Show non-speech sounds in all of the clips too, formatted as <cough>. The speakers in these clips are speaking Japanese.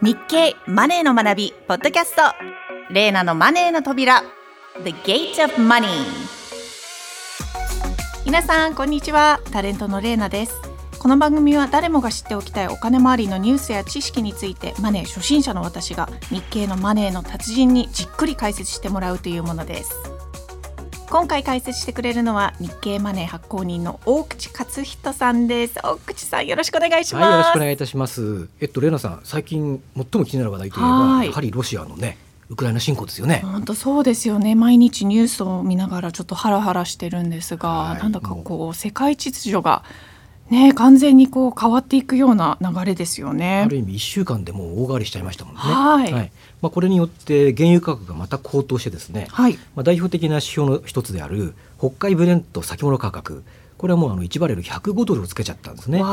日経マネーの学びポッドキャスト。レーナのマネーの扉。The Gate of Money 皆さんこんにちは。タレントのレーナです。この番組は誰もが知っておきたいお金周りのニュースや知識についてマネー初心者の私が日経のマネーの達人にじっくり解説してもらうというものです。今回解説してくれるのは日経マネー発行人の大口克人さんです。大口さんよろしくお願いします、はい、よろしくお願いいたします。えっとレナさん最近最も気になる話題といえばやはりロシアのねウクライナ侵攻ですよね。本当そうですよね。毎日ニュースを見ながらちょっとハラハラしてるんですが、はい、なんだかこう。世界秩序がね完全にこう変わっていくような流れですよね。ある意味一週間でもう大変わりしちゃいましたもんね。はい。はい、まあこれによって原油価格がまた高騰してですね。はい。まあ代表的な指標の一つである北海ブレント先物価格。これはもうあの1バレル105ドルをつけちゃったんですね。で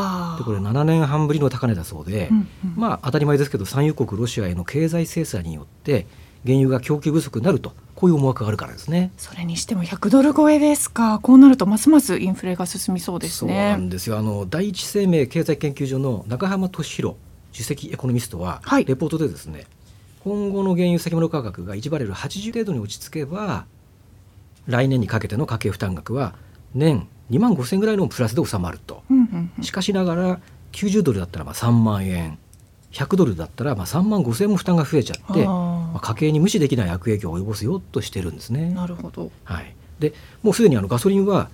これ7年半ぶりの高値だそうで、うんうん、まあ当たり前ですけど産油国ロシアへの経済制裁によって原油が供給不足になるとこういう思惑があるからですね。それにしても100ドル超えですか。こうなるとますますインフレが進みそうですね。そうなんですよ。あの第一生命経済研究所の中浜俊弘首席エコノミストは、はい、レポートでですね今後の原油先物価格が1バレル80程度に落ち着けば来年にかけての家計負担額は年2万5千ぐらいのプラスで収まると、うんうんうん、しかしながら90ドルだったらまあ3万円100ドルだったらまあ3万5千も負担が増えちゃって、まあ、家計に無視できない悪影響を及ぼすよとしてるんですね。なるほど、はい、でもうすでにあのガソリンは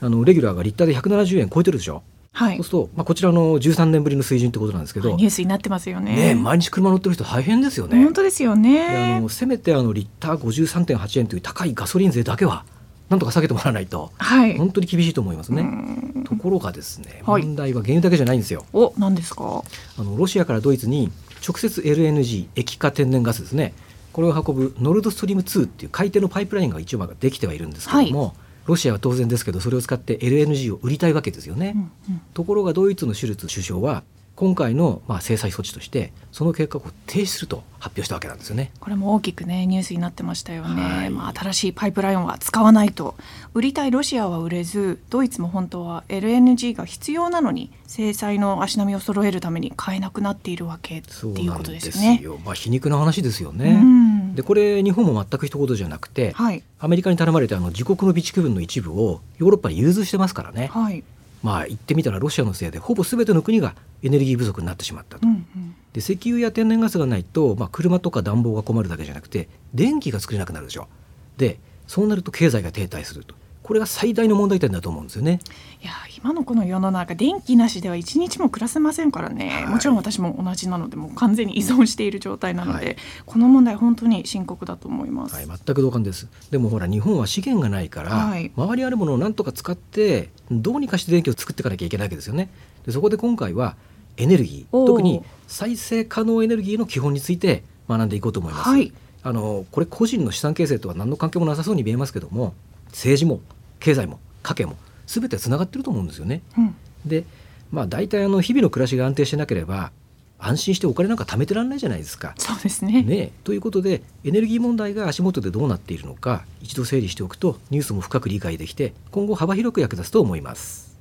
あのレギュラーがリッターで170円超えてるでしょ。はい、そうすると、まあ、こちらの13年ぶりの水準ってことなんですけど、ニュースになってますよね。ね毎日車乗ってる人大変ですよね。本当ですよね。あのせめてあのリッター53.8円という高いガソリン税だけはなんとか下げてもらわないと、はい、本当に厳しいと思いますね。ところがですね、問題は原油だけじゃないんですよ。お、何ですか？あのロシアからドイツに直接 LNG 液化天然ガスですね。これを運ぶノルドストリーム2っていう海底のパイプラインが一応できてはいるんですけども、はい、ロシアは当然ですけどそれを使って LNG を売りたいわけですよね、うんうん、ところがドイツのシュルツ首相は今回のまあ制裁措置としてその計画を停止すると発表したわけなんですよね。これも大きくねニュースになってましたよね。はい、まあ新しいパイプラインは使わないと売りたいロシアは売れずドイツも本当は LNG が必要なのに制裁の足並みを揃えるために買えなくなっているわけっていうことですね。すまあ皮肉な話ですよね。でこれ日本も全く一言じゃなくて、はい、アメリカに頼まれてあの自国の備蓄分の一部をヨーロッパに融通してますからね。はいまあ言ってみたらロシアのせいでほぼ全ての国がエネルギー不足になってしまったと。うんうん、で石油や天然ガスがないと、まあ、車とか暖房が困るだけじゃなくて電気が作れなくなるでしょ。でそうなると経済が停滞すると。これが最大の問題点だと思うんですよね。いや今のこの世の中電気なしでは一日も暮らせませんからね、はい、もちろん私も同じなのでもう完全に依存している状態なので、はい、この問題本当に深刻だと思います、はい、全く同感です。でもほら日本は資源がないから、はい、周りあるものを何とか使ってどうにかして電気を作っていかなきゃいけないわけですよね。でそこで今回はエネルギー特に再生可能エネルギーの基本について学んでいこうと思います、あのこれ個人の資産形成とは何の関係もなさそうに見えますけども政治も経済も家計も全てつながってると思うんですよね。うん、でまあ大体あの日々の暮らしが安定してなければ安心してお金なんか貯めてらんないじゃないですか。そうですねねということでエネルギー問題が足元でどうなっているのか一度整理しておくとニュースも深く理解できて今後幅広く役立つと思います。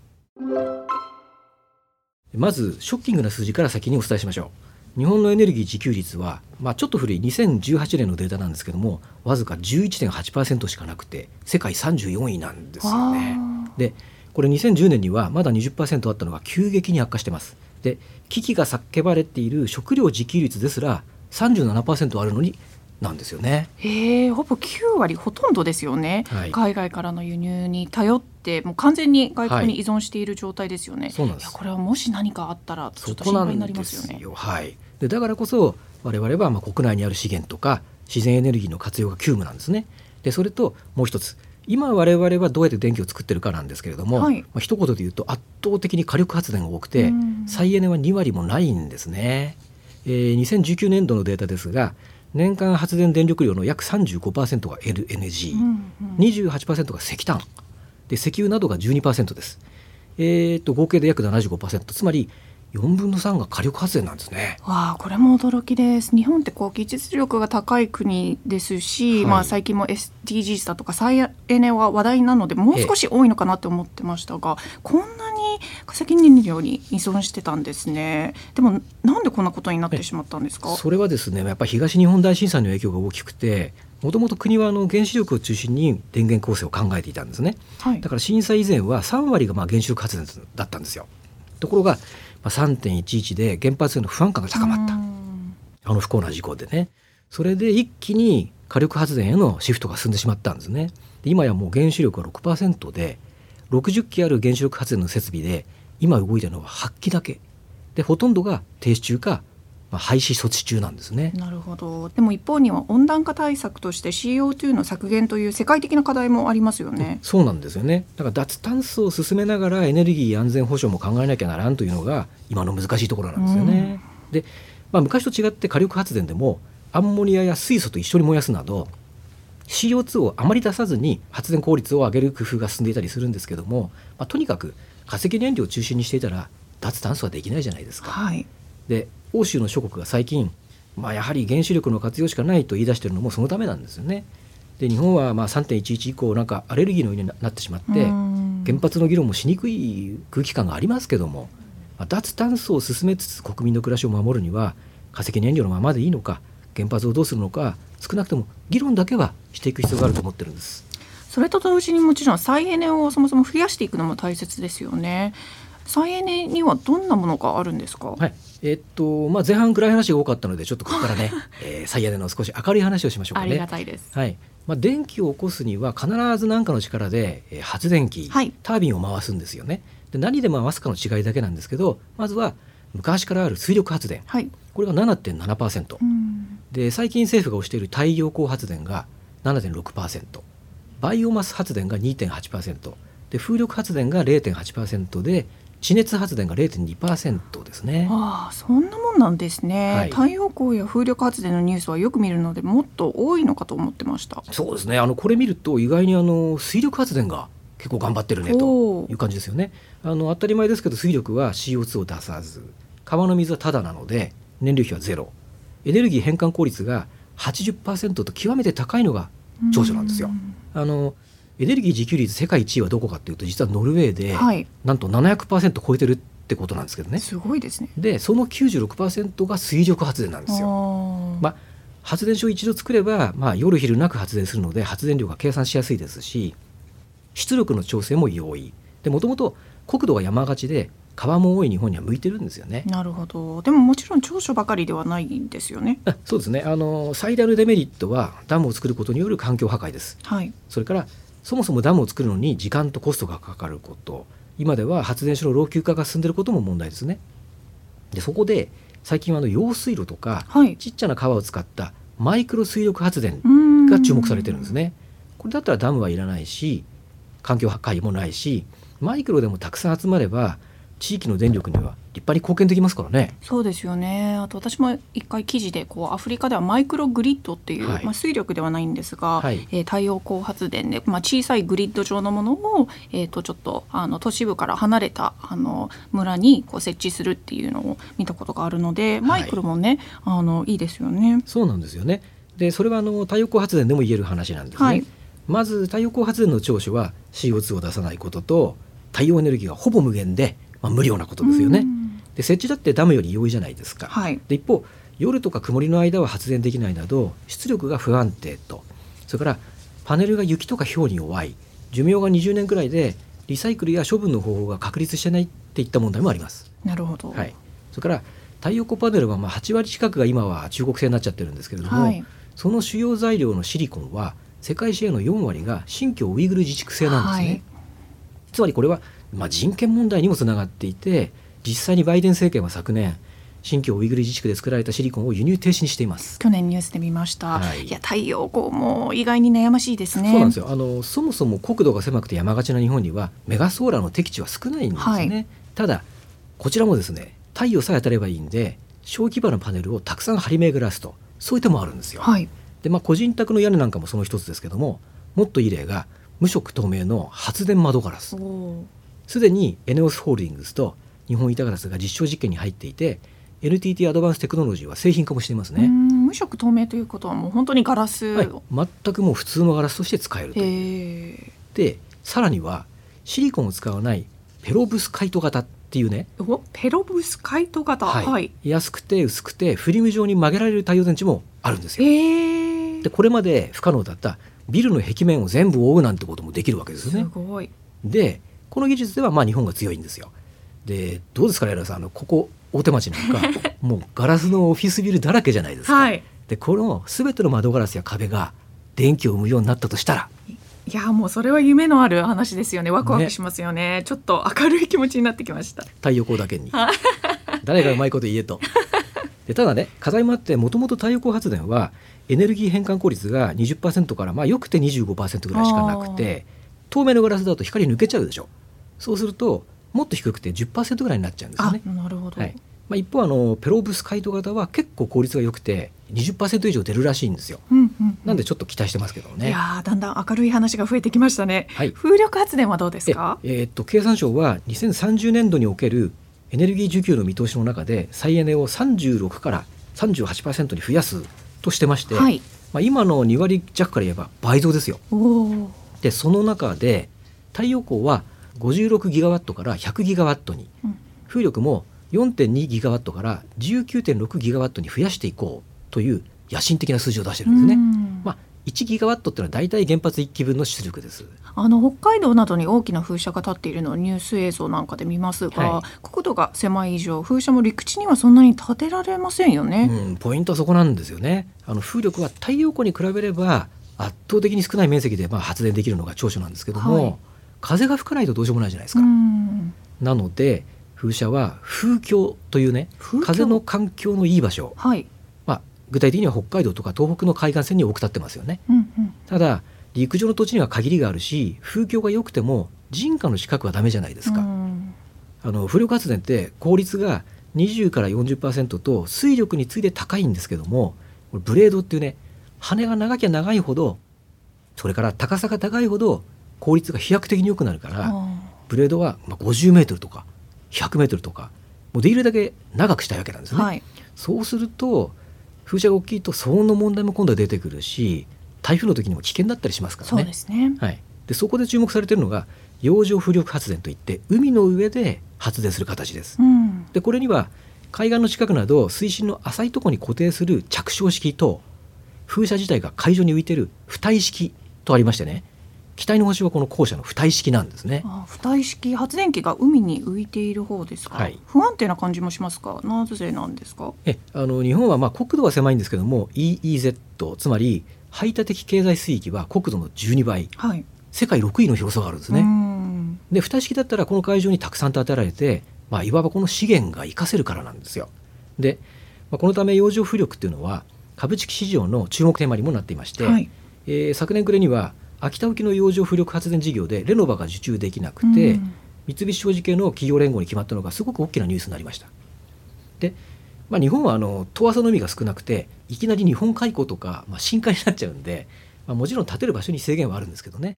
まずショッキングな数字から先にお伝えしましょう。日本のエネルギー自給率は、まあ、ちょっと古い2018年のデータなんですけどもわずか11.8%しかなくて世界34位なんですよね。でこれ2010年にはまだ20%あったのが急激に悪化してます。で危機が叫ばれている食料自給率ですら37%あるのになんですよね。へえ、ほぼ9割ほとんどですよね、はい、海外からの輸入に頼ってもう完全に外国に依存している状態ですよね。はい、そうなんですこれはもし何かあったらちょっと心配になりますよね。よはい。でだからこそ我々はまあ国内にある資源とか自然エネルギーの活用が急務なんですね。でそれともう一つ。今我々はどうやって電気を作ってるかなんですけれども、はい、まあ一言で言うと圧倒的に火力発電が多くて再エネは2割もないんですね。えー、2019年度のデータですが年間発電電力量の約35%が LNG、うんうん、28%が石炭。で石油などが12%です。えーと、合計で約75%つまり4分の3が火力発電なんですね。わあこれも驚きです。日本ってこう技術力が高い国ですし、はい、まあ最近も SDGs だとか再エネは話題なのでもう少し多いのかなって思ってましたが、こんなに化石燃料に依存してたんですね。でもなんでこんなことになってしまったんですか？それはですねやっぱり東日本大震災の影響が大きくて。もともと国はあの原子力を中心に電源構成を考えていたんですね、はい、だから震災以前は3割がまあ原子力発電だったんですよところがまあ、3.11で原発への不安感が高まった。あの不幸な事故でね。それで一気に火力発電へのシフトが進んでしまったんですね。で今やもう原子力は6%で60基ある原子力発電の設備で今動いてるのは8基だけ。でほとんどが停止中かまあ、廃止措置中なんですね。なるほど。でも一方には温暖化対策として CO2 の削減という世界的な課題もありますよね、そうなんですよね。だから脱炭素を進めながらエネルギー安全保障も考えなきゃならんというのが今の難しいところなんですよね、うん、で、まあ、昔と違って火力発電でもアンモニアや水素と一緒に燃やすなど CO2 をあまり出さずに発電効率を上げる工夫が進んでいたりするんですけども、まあ、とにかく化石燃料を中心にしていたら脱炭素はできないじゃないですか。はい、で欧州の諸国が最近、まあ、やはり原子力の活用しかないと言い出しているのもそのためなんですよね。で日本はまあ3.11以降なんかアレルギーのようになってしまって原発の議論もしにくい空気感がありますけども、まあ、脱炭素を進めつつ国民の暮らしを守るには化石燃料のままでいいのか原発をどうするのか少なくとも議論だけはしていく必要があると思ってるんです。それと同時にもちろん再エネをそもそも増やしていくのも大切ですよね。再エネにはどんなものがあるんですか？はい、えっとまあ前半暗い話が多かったのでちょっとここからね、<laughs> えー、再エネの少し明るい話をしましょうかね。ありがたいです。はい。まあ電気を起こすには必ず何かの力で、えー、発電機、はい、タービンを回すんですよね。で何で回すかの違いだけなんですけど、まずは昔からある水力発電、はい、これが7.7%、うん、で最近政府が推している太陽光発電が7.6%バイオマス発電が2.8%で風力発電が0.8%で地熱発電が0.2%ですね。ああ、そんなもんなんですね、はい、太陽光や風力発電のニュースはよく見るので、もっと多いのかと思ってました。そうですね。あのこれ見ると意外にあの水力発電が結構頑張ってるねという感じですよね。あの当たり前ですけど水力は CO2 を出さず、川の水はただなので燃料費はゼロ。エネルギー変換効率が80%と極めて高いのが長所なんですよ。あのエネルギー自給率世界一位はどこかというと実はノルウェーで、はい、なんと700%超えてるってことなんですけどね。すごいですね。でその96%が水力発電なんですよ。まあ発電所を一度作れば、まあ、夜昼なく発電するので発電量が計算しやすいですし出力の調整も容易でもともと国土が山がちで川も多い日本には向いてるんですよね。なるほど。でももちろん長所ばかりではないんですよね。そうですね。あの最大のデメリットはダムを作ることによる環境破壊です。はい。それからそもそもダムを作るのに時間とコストがかかること今では発電所の老朽化が進んでいることも問題ですね。でそこで最近はあの用水路とか、はい、ちっちゃな川を使ったマイクロ水力発電が注目されてるんですね。これだったらダムはいらないし環境破壊もないしマイクロでもたくさん集まれば地域の電力には立派に貢献できますからね。そうですよね。あと私も一回記事でこうアフリカではマイクログリッドっていう、はい、まあ水力ではないんですが、はい、えー、太陽光発電でまあ小さいグリッド状のものをえっ、ー、とちょっとあの都市部から離れたあの村にこう設置するっていうのを見たことがあるので、マイクロもね、はい、あのいいですよね。そうなんですよね。でそれはあの太陽光発電でも言える話なんですね。はい、まず太陽光発電の長所は CO2 を出さないことと太陽エネルギーがほぼ無限でまあ、無料なことですよね。で設置だってダムより容易じゃないですか。はい、で一方夜とか曇りの間は発電できないなど出力が不安定とそれからパネルが雪とか氷に弱い寿命が20年くらいでリサイクルや処分の方法が確立してないっていった問題もあります。なるほど、はい、それから太陽光パネルはまあ8割近くが今は中国製になっちゃってるんですけれども、はい、その主要材料のシリコンは世界シェアの4割が新疆ウイグル自治区製なんですね。はい、つまりこれはまあ、人権問題にもつながっていて実際にバイデン政権は昨年新疆ウイグル自治区で作られたシリコンを輸入停止にしています。去年ニュースで見ました、はい、いや太陽光も意外に悩ましいですね。そうなんですよ。あのそもそも国土が狭くて山がちな日本にはメガソーラーの適地は少ないんですね、はい、ただこちらもですね太陽さえ当たればいいんで小規模なパネルをたくさん張り巡らすとそういう手もあるんですよ、はい、でまあ個人宅の屋根なんかもその一つですけどももっといい例が無色透明の発電窓ガラスすでにエネオスホールディングスと日本板ガラスが実証実験に入っていて NTT アドバンステクノロジーは製品化もしていますね。無色透明ということはもう本当にガラス、はい、全くもう普通のガラスとして使えるとでさらにはシリコンを使わないペロブスカイト型っていうね。ペロブスカイト型、はい、はい、安くて薄くてフィルム状に曲げられる太陽電池もあるんですよ。でこれまで不可能だったビルの壁面を全部覆うなんてこともできるわけですね。すごい。でこの技術ではまあ日本が強いんですよ。でどうですかねさんあのここ大手町なんか <laughs> もうガラスのオフィスビルだらけじゃないですか。はい、でこの全ての窓ガラスや壁が電気を生むようになったとしたら。いやもうそれは夢のある話ですよね。ワクワクしますよね、ね、ちょっと明るい気持ちになってきました。太陽光だけに。誰がうまいこと言えと。<laughs> でただね課題もあってもともと太陽光発電はエネルギー変換効率が20%からまあよくて25%ぐらいしかなくて透明のガラスだと光抜けちゃうでしょそうするともっと低くて10%ぐらいになっちゃうんですよね。なるほど、はい。まあ、一方あのペロブスカイト型は結構効率が良くて20%以上出るらしいんですよ、うんうんうん、なんでちょっと期待してますけどね。いやだんだん明るい話が増えてきましたね、はい、風力発電はどうですか？えー、っと経産省は2030年度におけるエネルギー需給の見通しの中で再エネを36から38%に増やすとしてまして、はい、まあ、今の2割弱から言えば倍増ですよ。でその中で太陽光は56ギガワットから100ギガワットに、うん、風力も4.2ギガワットから19.6ギガワットに増やしていこうという野心的な数字を出してるんですね。まあ1ギガワットっていうのは大体原発1基分の出力です。あの北海道などに大きな風車が立っているのをニュース映像なんかで見ますが、はい、国土が狭い以上風車も陸地にはそんなに建てられませんよね、うん、ポイントはそこなんですよね。あの風力は太陽光に比べれば圧倒的に少ない面積でまあ発電できるのが長所なんですけども、はい、風が吹かないとどうしようもないじゃないですか。なので風車は風況というね風の環境のいい場所、はい、まあ、具体的には北海道とか東北の海岸線に多く立ってますよね。うんうん、ただ陸上の土地には限りがあるし風況が良くても人家の近くはダメじゃないですか。あの風力発電って効率が20から40%と水力について高いんですけどもブレードっていうね羽が長きゃ長いほどそれから高さが高いほど効率が飛躍的に良くなるからブレードはまあ50メートルとか100メートルとかもうできるだけ長くしたいわけなんですね。はい、そうすると風車が大きいと騒音の問題も今度は出てくるし台風の時にも危険だったりしますからね。そねはい、でそこで注目されているのが洋上風力発電といって海の上で発電する形です。うん、でこれには海岸の近くなど水深の浅いところに固定する着床式と風車自体が海上に浮いている浮体式とありましてね機体の星はこの後者の浮体式なんですね。浮体式発電機が海に浮いている方ですか？はい、不安定な感じもしますか？なぜなんですか？え、あの日本はまあ国土は狭いんですけども、EEZ つまり排他的経済水域は国土の12倍、はい、世界6位の広さがあるんですね。で、浮体式だったらこの海上にたくさん建てられて、まあいわばこの資源が活かせるからなんですよ。で、まあ、このため洋上風力っていうのは株式市場の注目テーマにもなっていまして、はい、えー、昨年暮れには秋田沖の洋上風力発電事業でレノバが受注できなくて、うん、三菱商事系の企業連合に決まったのがすごく大きなニュースになりました。で、まあ、日本はあの遠浅の海が少なくていきなり日本海溝とか、まあ、深海になっちゃうんで、まあ、もちろん建てる場所に制限はあるんですけどね。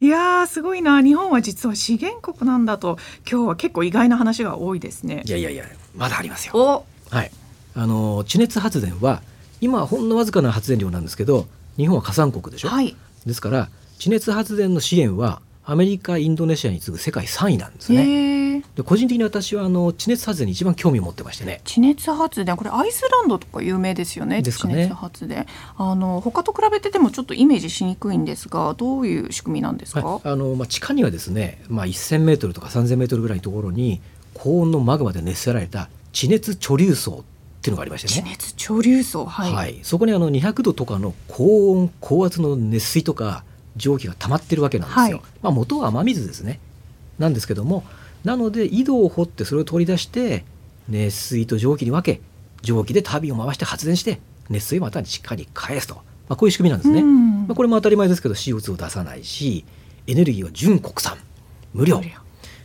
いやすごいな日本は実は資源国なんだと今日は結構意外な話が多いですね。いやいやいやまだありますよ。はい、あの地熱発電は今はほんのわずかな発電量なんですけど日本は火山国でしょ、はい、ですから地熱発電の資源はアメリカインドネシアに次ぐ世界3位なんですね。で個人的に私はあの地熱発電に一番興味を持ってましてね。地熱発電これアイスランドとか有名ですよね。ね。地熱発電あの他と比べててもちょっとイメージしにくいんですがどういう仕組みなんですか？はい、あのまあ地下にはですねまあ1000メートルとか3000メートルぐらいのところに高温のマグマで熱せられた地熱貯留層っていうのがありましてね。地熱貯留層はい。はい、そこにあの200度とかの高温高圧の熱水とか蒸気が溜まってるわけなんですよ。はい、まあ、元は雨水ですね。なんですけどもなので井戸を掘ってそれを取り出して熱水と蒸気に分け蒸気でタービンを回して発電して熱水をまたしっかり返すと、まあ、こういう仕組みなんですね。まあ、これも当たり前ですけど CO2 を出さないしエネルギーは純国産無料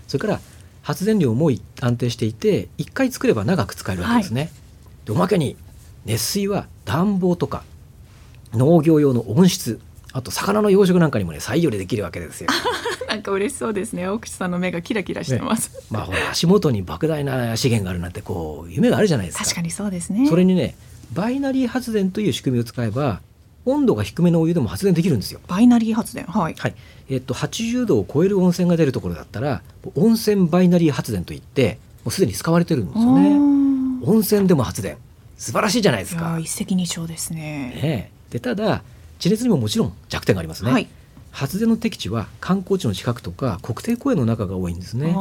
それから発電量も安定していて1回作れば長く使えるわけですね。はい、でおまけに熱水は暖房とか農業用の温室あと魚の養殖なんかにもね再利用できるわけですよ。<laughs> なんか嬉しそうですね。青口さんの目がキラキラしてます、ね、まあほら足元に莫大な資源があるなんてこう夢があるじゃないですか。確かにそうですね。それにねバイナリー発電という仕組みを使えば温度が低めのお湯でも発電できるんですよ。バイナリー発電？はい、はい、えっと80度を超える温泉が出るところだったら温泉バイナリー発電といってもうすでに使われてるんですよね温泉でも発電素晴らしいじゃないですか。一石二鳥ですね。ねでただ地熱にももちろん弱点がありますね、はい、発電の適地は観光地の近くとか国定公園の中が多いんですね。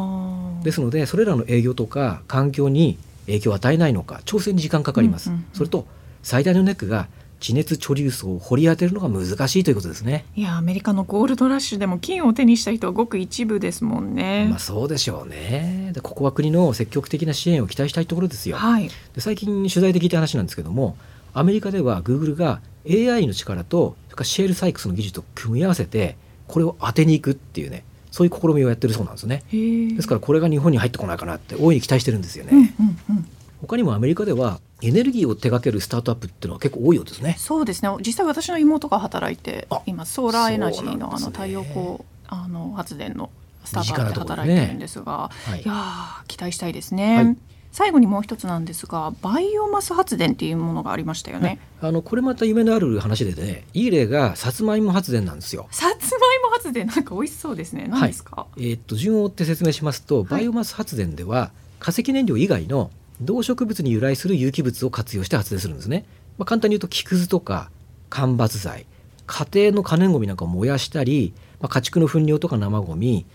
ですのでそれらの営業とか環境に影響を与えないのか調整に時間かかります、うんうんうん、それと最大のネックが地熱貯留層を掘り当てるのが難しいということですね。いやアメリカのゴールドラッシュでも金を手にした人はごく一部ですもんね。まあそうでしょうね。でここは国の積極的な支援を期待したいところですよ、はい、で最近取材で聞いた話なんですけどもアメリカではグーグルが AI の力とそれからシェールサイクスの技術と組み合わせてこれを当てにいくっていうねそういう試みをやってるそうなんですね。ですからこれが日本に入ってこないかなって大いに期待してるんですよね、うんうんうん他にもアメリカではエネルギーを手掛けるスタートアップっていうのは結構多いようですね。そうですね。実際私の妹が働いて今ソーラーエナジーの、あの太陽光あの発電のスタートアップで働いてるんですが、ねはい、いや期待したいですね。はい。最後にもう一つなんですがバイオマス発電っていうものがありましたよね、あのこれまた夢のある話でねいい例がさつまいも発電なんですよ。さつまいも発電？なんか美味しそうですね。何ですか、はい、えー、っと順を追って説明しますとバイオマス発電では、化石燃料以外の動植物に由来する有機物を活用して発電するんですね。まあ、簡単に言うと木くずとか間伐材家庭の可燃ごみなんかを燃やしたり、まあ、家畜の糞尿とか生ごみ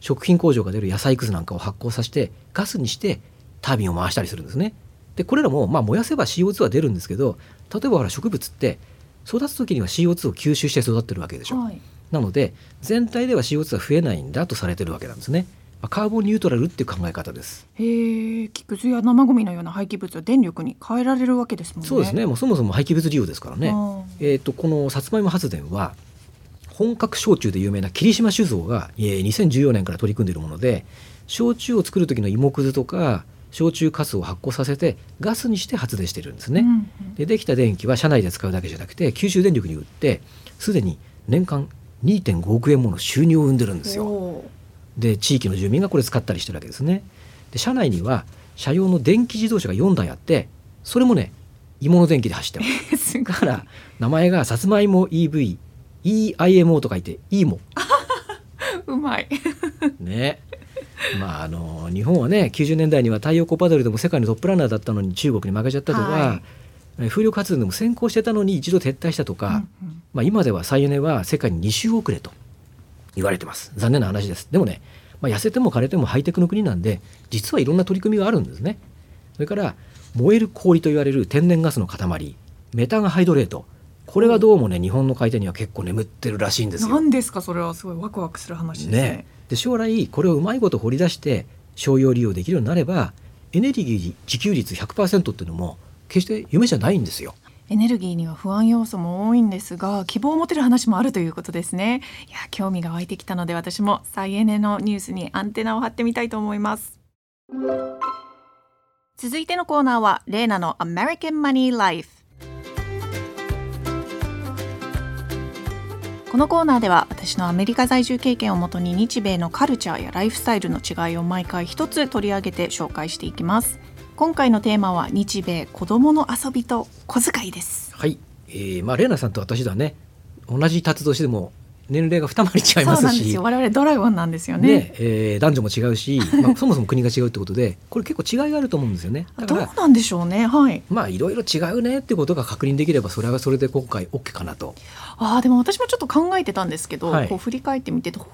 食品工場が出る野菜くずなんかを発酵させてガスにしてタービンを回したりするんですね。でこれらもまあ燃やせば CO2 は出るんですけど例えばほら植物って育つ時には CO2 を吸収して育ってるわけでしょ。はい、なので全体では CO2 は増えないんだとされてるわけなんですね。カーボンニュートラルっていう考え方です。へえ、木くずや生ゴミのような廃棄物は電力に変えられるわけですもんね。そうですね。もうそもそも廃棄物利用ですからね。えっ、ー、とこのさつまいも発電は本格焼酎で有名な霧島酒造が、えー、2014年から取り組んでいるもので、焼酎を作る時の芋くずとか焼酎かすを発酵させてガスにして発電しているんですね。うんうん、でできた電気は社内で使うだけじゃなくて九州電力に売ってすでに年間2.5億円もの収入を生んでるんですよ。で地域の住民がこれ使ったりしてるわけですね。で車内には車用の電気自動車が4台あってそれもね芋の電気で走ってます。<laughs> だから名前がさつまいも EV EIMO と書いて EMO。<laughs> うまい。<laughs> ね。まああの日本はね90年代には太陽光パドルでも世界のトップランナーだったのに中国に負けちゃったとか、はい、風力発電でも先行してたのに一度撤退したとか、うんうん、まあ、今では再エネは世界に2周遅れと言われてます。残念な話です。でもね、まあ、痩せても枯れてもハイテクの国なんで実はいろんな取り組みがあるんですね。それから燃える氷と言われる天然ガスの塊メタンハイドレート。これはどうもね日本の海底には結構眠ってるらしいんですよ。何ですか？それはすごいワクワクする話ですね。ね。で将来これをうまいこと掘り出して商用利用できるようになればエネルギー自給率100%っていうのも決して夢じゃないんですよエネルギーには不安要素も多いんですが希望を持てる話もあるということですね。いや興味が湧いてきたので私も再エネのニュースにアンテナを張ってみたいと思います。続いてのコーナーはレーナの American Money Life このコーナーでは私のアメリカ在住経験をもとに日米のカルチャーやライフスタイルの違いを毎回一つ取り上げて紹介していきます。今回のテーマは日米子供の遊びと小遣いです。はい、えー、まあレーナさんと私ではね同じ活動しても年齢が二回り違いますし。我々ドラゴンなんですよね。ね、えー、男女も違うし、<laughs> まあ、そもそも国が違うってことでこれ結構違いがあると思うんですよね。どうなんでしょうね。はい。まあいろいろ違うねってことが確認できればそれはそれで今回 OK かなと。あでも私もちょっと考えてたんですけど、はい、こう振り返ってみてどういう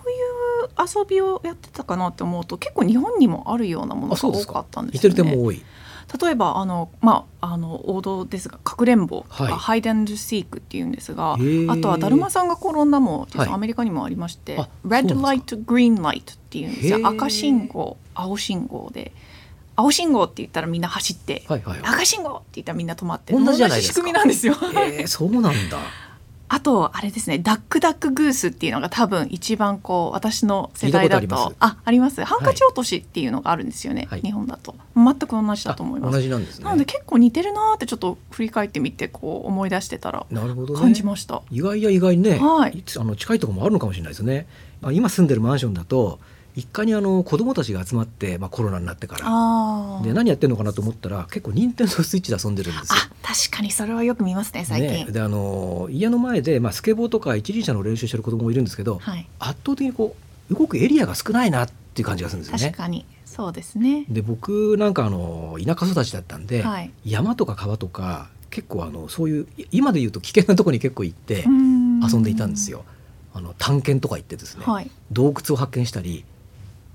遊びをやってたかなって思うと結構日本にもあるようなものが多かったんですよね。も多い例えばあの、まあ、あの王道ですがかくれんぼ、はい、ハイデンドシークっていうんですがあとはだるまさんが転んだも実はアメリカにもありまして、はい、レッドライトグリーンライトっていうんですよ。赤信号青信号で。青信号って言ったらみんな走って、はいはいはい、赤信号って言ったらみんな止まって同じ仕組みなんですよ。えー、そうなんだ。あとあれですねダックダックグースっていうのが多分一番こう私の世代だとああります。ハンカチ落としっていうのがあるんですよね、はい、日本だと。全く同じだと思います。同じなんです、ね、なので結構似てるなってちょっと振り返ってみてこう思い出してたらなるほど、感じました、意外や意外ね、はい、あの近いところもあるのかもしれないですね。今住んでるマンションだと一階にあの子供たちが集まって、まあ、コロナになってから。で何やってるのかなと思ったら結構任天堂スイッチで遊んでるんですよ。確かにそれはよく見ますね最近。ね、であの家の前で、まあ、スケボーとか一輪車の練習してる子供もいるんですけど、はい、圧倒的にこう動くエリアが少ないなっていう感じがするんですよね。確かにそうですね。で僕なんかあの田舎育ちだったんで、はい、山とか川とか結構あのそういう今で言うと危険なところに結構行って遊んでいたんですよ。あの探検とか行ってですね、はい、洞窟を発見したり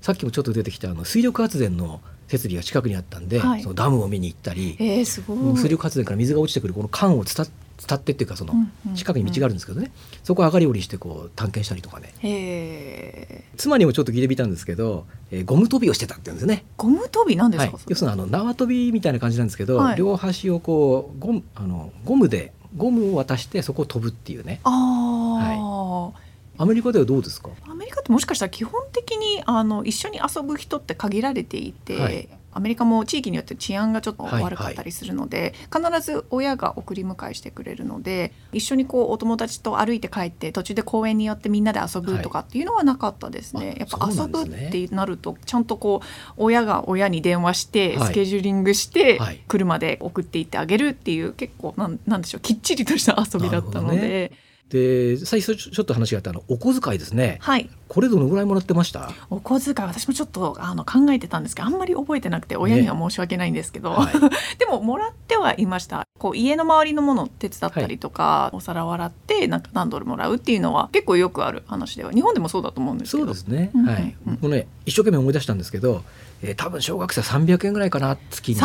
さっきもちょっと出てきたあの水力発電の設備が近くにあったんで、はい、そのダムを見に行ったり、えー、すごい。水力発電から水が落ちてくるこの管を伝伝ってっていうかその近くに道があるんですけどね、そこを上がり下りしてこう探検したりとかね。妻にもちょっと聞いてみたんですけど、えー、ゴム跳びをしてたって言うんですね。ゴム跳びなんですか、はい、要するにあの縄跳びみたいな感じなんですけど、はい、両端をこうゴムあのゴムでゴムを渡してそこを飛ぶっていうね。あ、はい、アメリカではどうですか？アメリカってもしかしたら基本的にあの一緒に遊ぶ人って限られていて、はい、アメリカも地域によって治安がちょっと悪かったりするので、はいはい、必ず親が送り迎えしてくれるので一緒にこうお友達と歩いて帰って途中で公園によってみんなで遊ぶとかっていうのはなかったですね。はい、やっぱ遊ぶってなるとちゃんとこう親が親に電話してスケジューリングして車で送っていってあげるっていう結構なんなんでしょうきっちりとした遊びだったので。で最初ちょっと話があったあのお小遣いですね、はい、これどのぐらいもらってました？お小遣い私もちょっとあの考えてたんですけどあんまり覚えてなくて親には申し訳ないんですけど、ねはい、<laughs> でももらってはいました。こう家の周りのものを手伝ったりとか、はい、お皿を洗ってなんか何ドルもらうっていうのは結構よくある話では日本でもそうだと思うんですけど。そうですね、うん、はい、うん、このね一生懸命思い出したんですけど、えー、多分小学生300円ぐらいかな月に。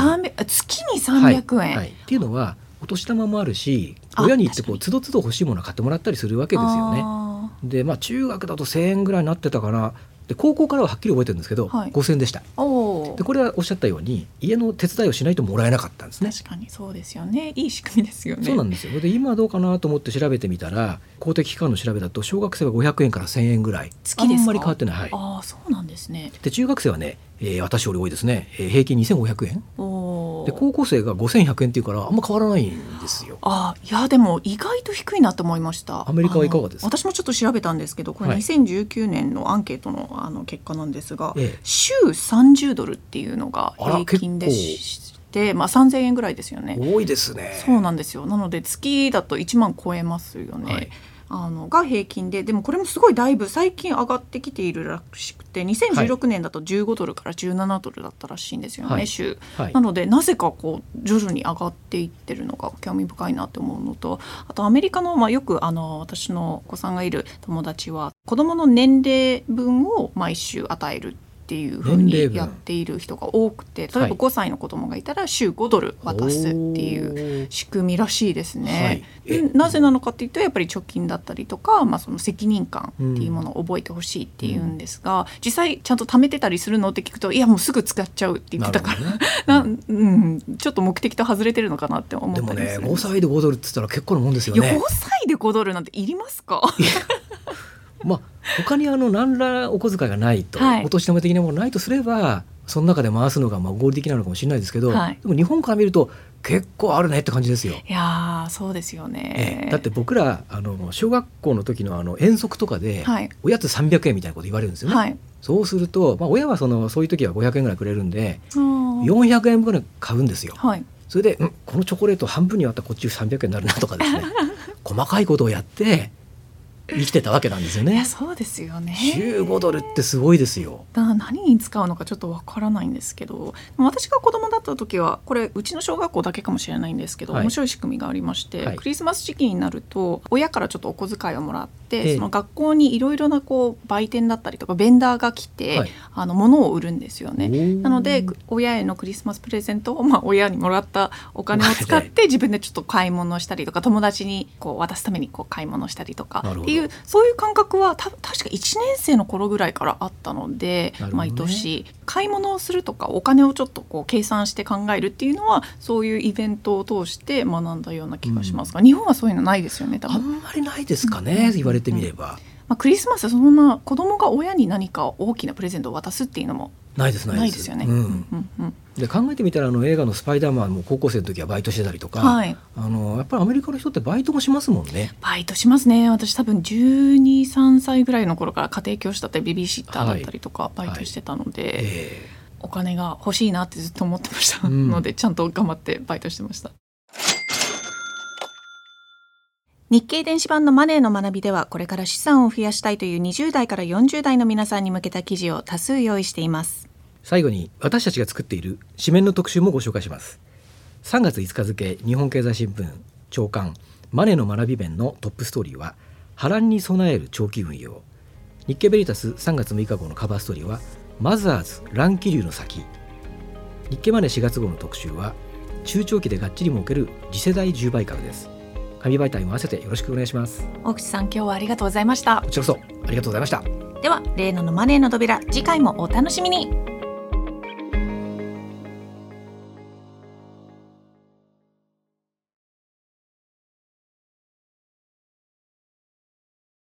月に300円、はい、っていうのはお年玉もあるし親に言ってこうつどつど欲しいもの買ってもらったりするわけですよね。でまあ中学だと1,000円ぐらいになってたかなで高校からははっきり覚えてるんですけど、はい、5,000円でした。でこれはおっしゃったように家の手伝いをしないともらえなかったんですね。確かにそうですよね。いい仕組みですよね。そうなんですよ。で今どうかなと思って調べてみたら公的機関の調べだと小学生は500円から1,000円ぐらい。月ですあんまり変わってない、はい、ああそうなんですね。で中学生はね、えー、私より多いですね、えー、平均2500円で高校生が5100円っていうからあんま変わらないんですよ。あいやでも意外と低いなと思いました。アメリカはいかがですか？私もちょっと調べたんですけどこれ2019年のアンケートのあの結果なんですが、ええ、週30ドルっていうのが平均でして、まあ、3000円ぐらいですよね。多いですね。そうなんですよ。なので月だと1万超えますよね、はいあのが平均ででもこれもすごいだいぶ最近上がってきているらしくて2016年だと15ドルから17ドルだったらしいんですよね、はい、週、はい、なのでなぜかこう徐々に上がっていってるのが興味深いなって思うのとあとアメリカの、まあ、よくあの私のお子さんがいる友達は子どもの年齢分を毎週与えるっていうふうにやっている人が多くて例えば5歳の子供がいたら週5ドル渡すっていう仕組みらしいですね。はい、なぜなのかっていうとやっぱり貯金だったりとか、まあ、その責任感っていうものを覚えてほしいっていうんですが、うん、実際ちゃんと貯めてたりするのって聞くといやもうすぐ使っちゃうって言ってたから、ね、<laughs> うん、ちょっと目的と外れてるのかなって思ったりするでもね5歳で5ドルって言ったら結構なもんですよね。5歳で5ドルなんていりますか？<laughs> まあ他にあの何らお小遣いがないと、はい、お年玉的なものないとすればその中で回すのがまあ合理的なのかもしれないですけど、はい、でも日本から見ると結構あるねって感じですよ。いやそうですよね、えだって僕らあの小学校の時のあの遠足とかで、はい、おやつ300円みたいなこと言われるんですよね。はい、そうすると、まあ、親はそのそういう時は500円ぐらいくれるんで400円ぐらい買うんですよ。はい、それで、うん、このチョコレート半分に割ったらこっち300円になるなとかですね。<laughs> 細かいことをやって生きてたわけなんですよね。そうですよね。十五ドルってすごいですよ。だ何に使うのかちょっとわからないんですけど、私が子供だった時はこれうちの小学校だけかもしれないんですけど、はい、面白い仕組みがありまして、はい、クリスマス時期になると親からちょっとお小遣いをもらって、ええ、その学校にいろいろなこう売店だったりとかベンダーが来て、はい、あの物を売るんですよね。なので親へのクリスマスプレゼントをまあ親にもらったお金を使って自分でちょっと買い物したりとか友達にこう渡すためにこう買い物したりとかっていういうそういう感覚はた確か1年生の頃ぐらいからあったので、ね、毎年。買い物をするとかお金をちょっとこう計算して考えるっていうのはそういうイベントを通して学んだような気がしますが、うん、日本はそういうのないですよねあんまりないですかね、うん、言われてみれば。まあ、クリスマスそんな子供が親に何か大きなプレゼントを渡すっていうのもないですないです。よね。で考えてみたらあの映画の「スパイダーマン」も高校生の時はバイトしてたりとか、はい、あのやっぱりアメリカの人ってバイトもしますもんね。バイトしますね。私多分1213歳ぐらいの頃から家庭教師だったりベビーシッターだったりとかバイトしてたので、はいえ。ー、お金が欲しいなってずっと思ってました。ので、ちゃんと頑張ってバイトしてました。日経電子版のマネーの学びではこれから資産を増やしたいという20代から40代の皆さんに向けた記事を多数用意しています。最後に私たちが作っている紙面の特集もご紹介します。3月5日付日本経済新聞長官マネーの学び弁のトップストーリーは波乱に備える長期運用。日経ベリタス3月6日号のカバーストーリーはマザーズ乱気流の先。日経マネー4月号の特集は中長期でがっちり儲ける次世代10倍株です。紙媒体も合わせてよろしくお願いします。大口さん今日はありがとうございました。こちらこそありがとうございました。では例ののマネーの扉次回もお楽しみに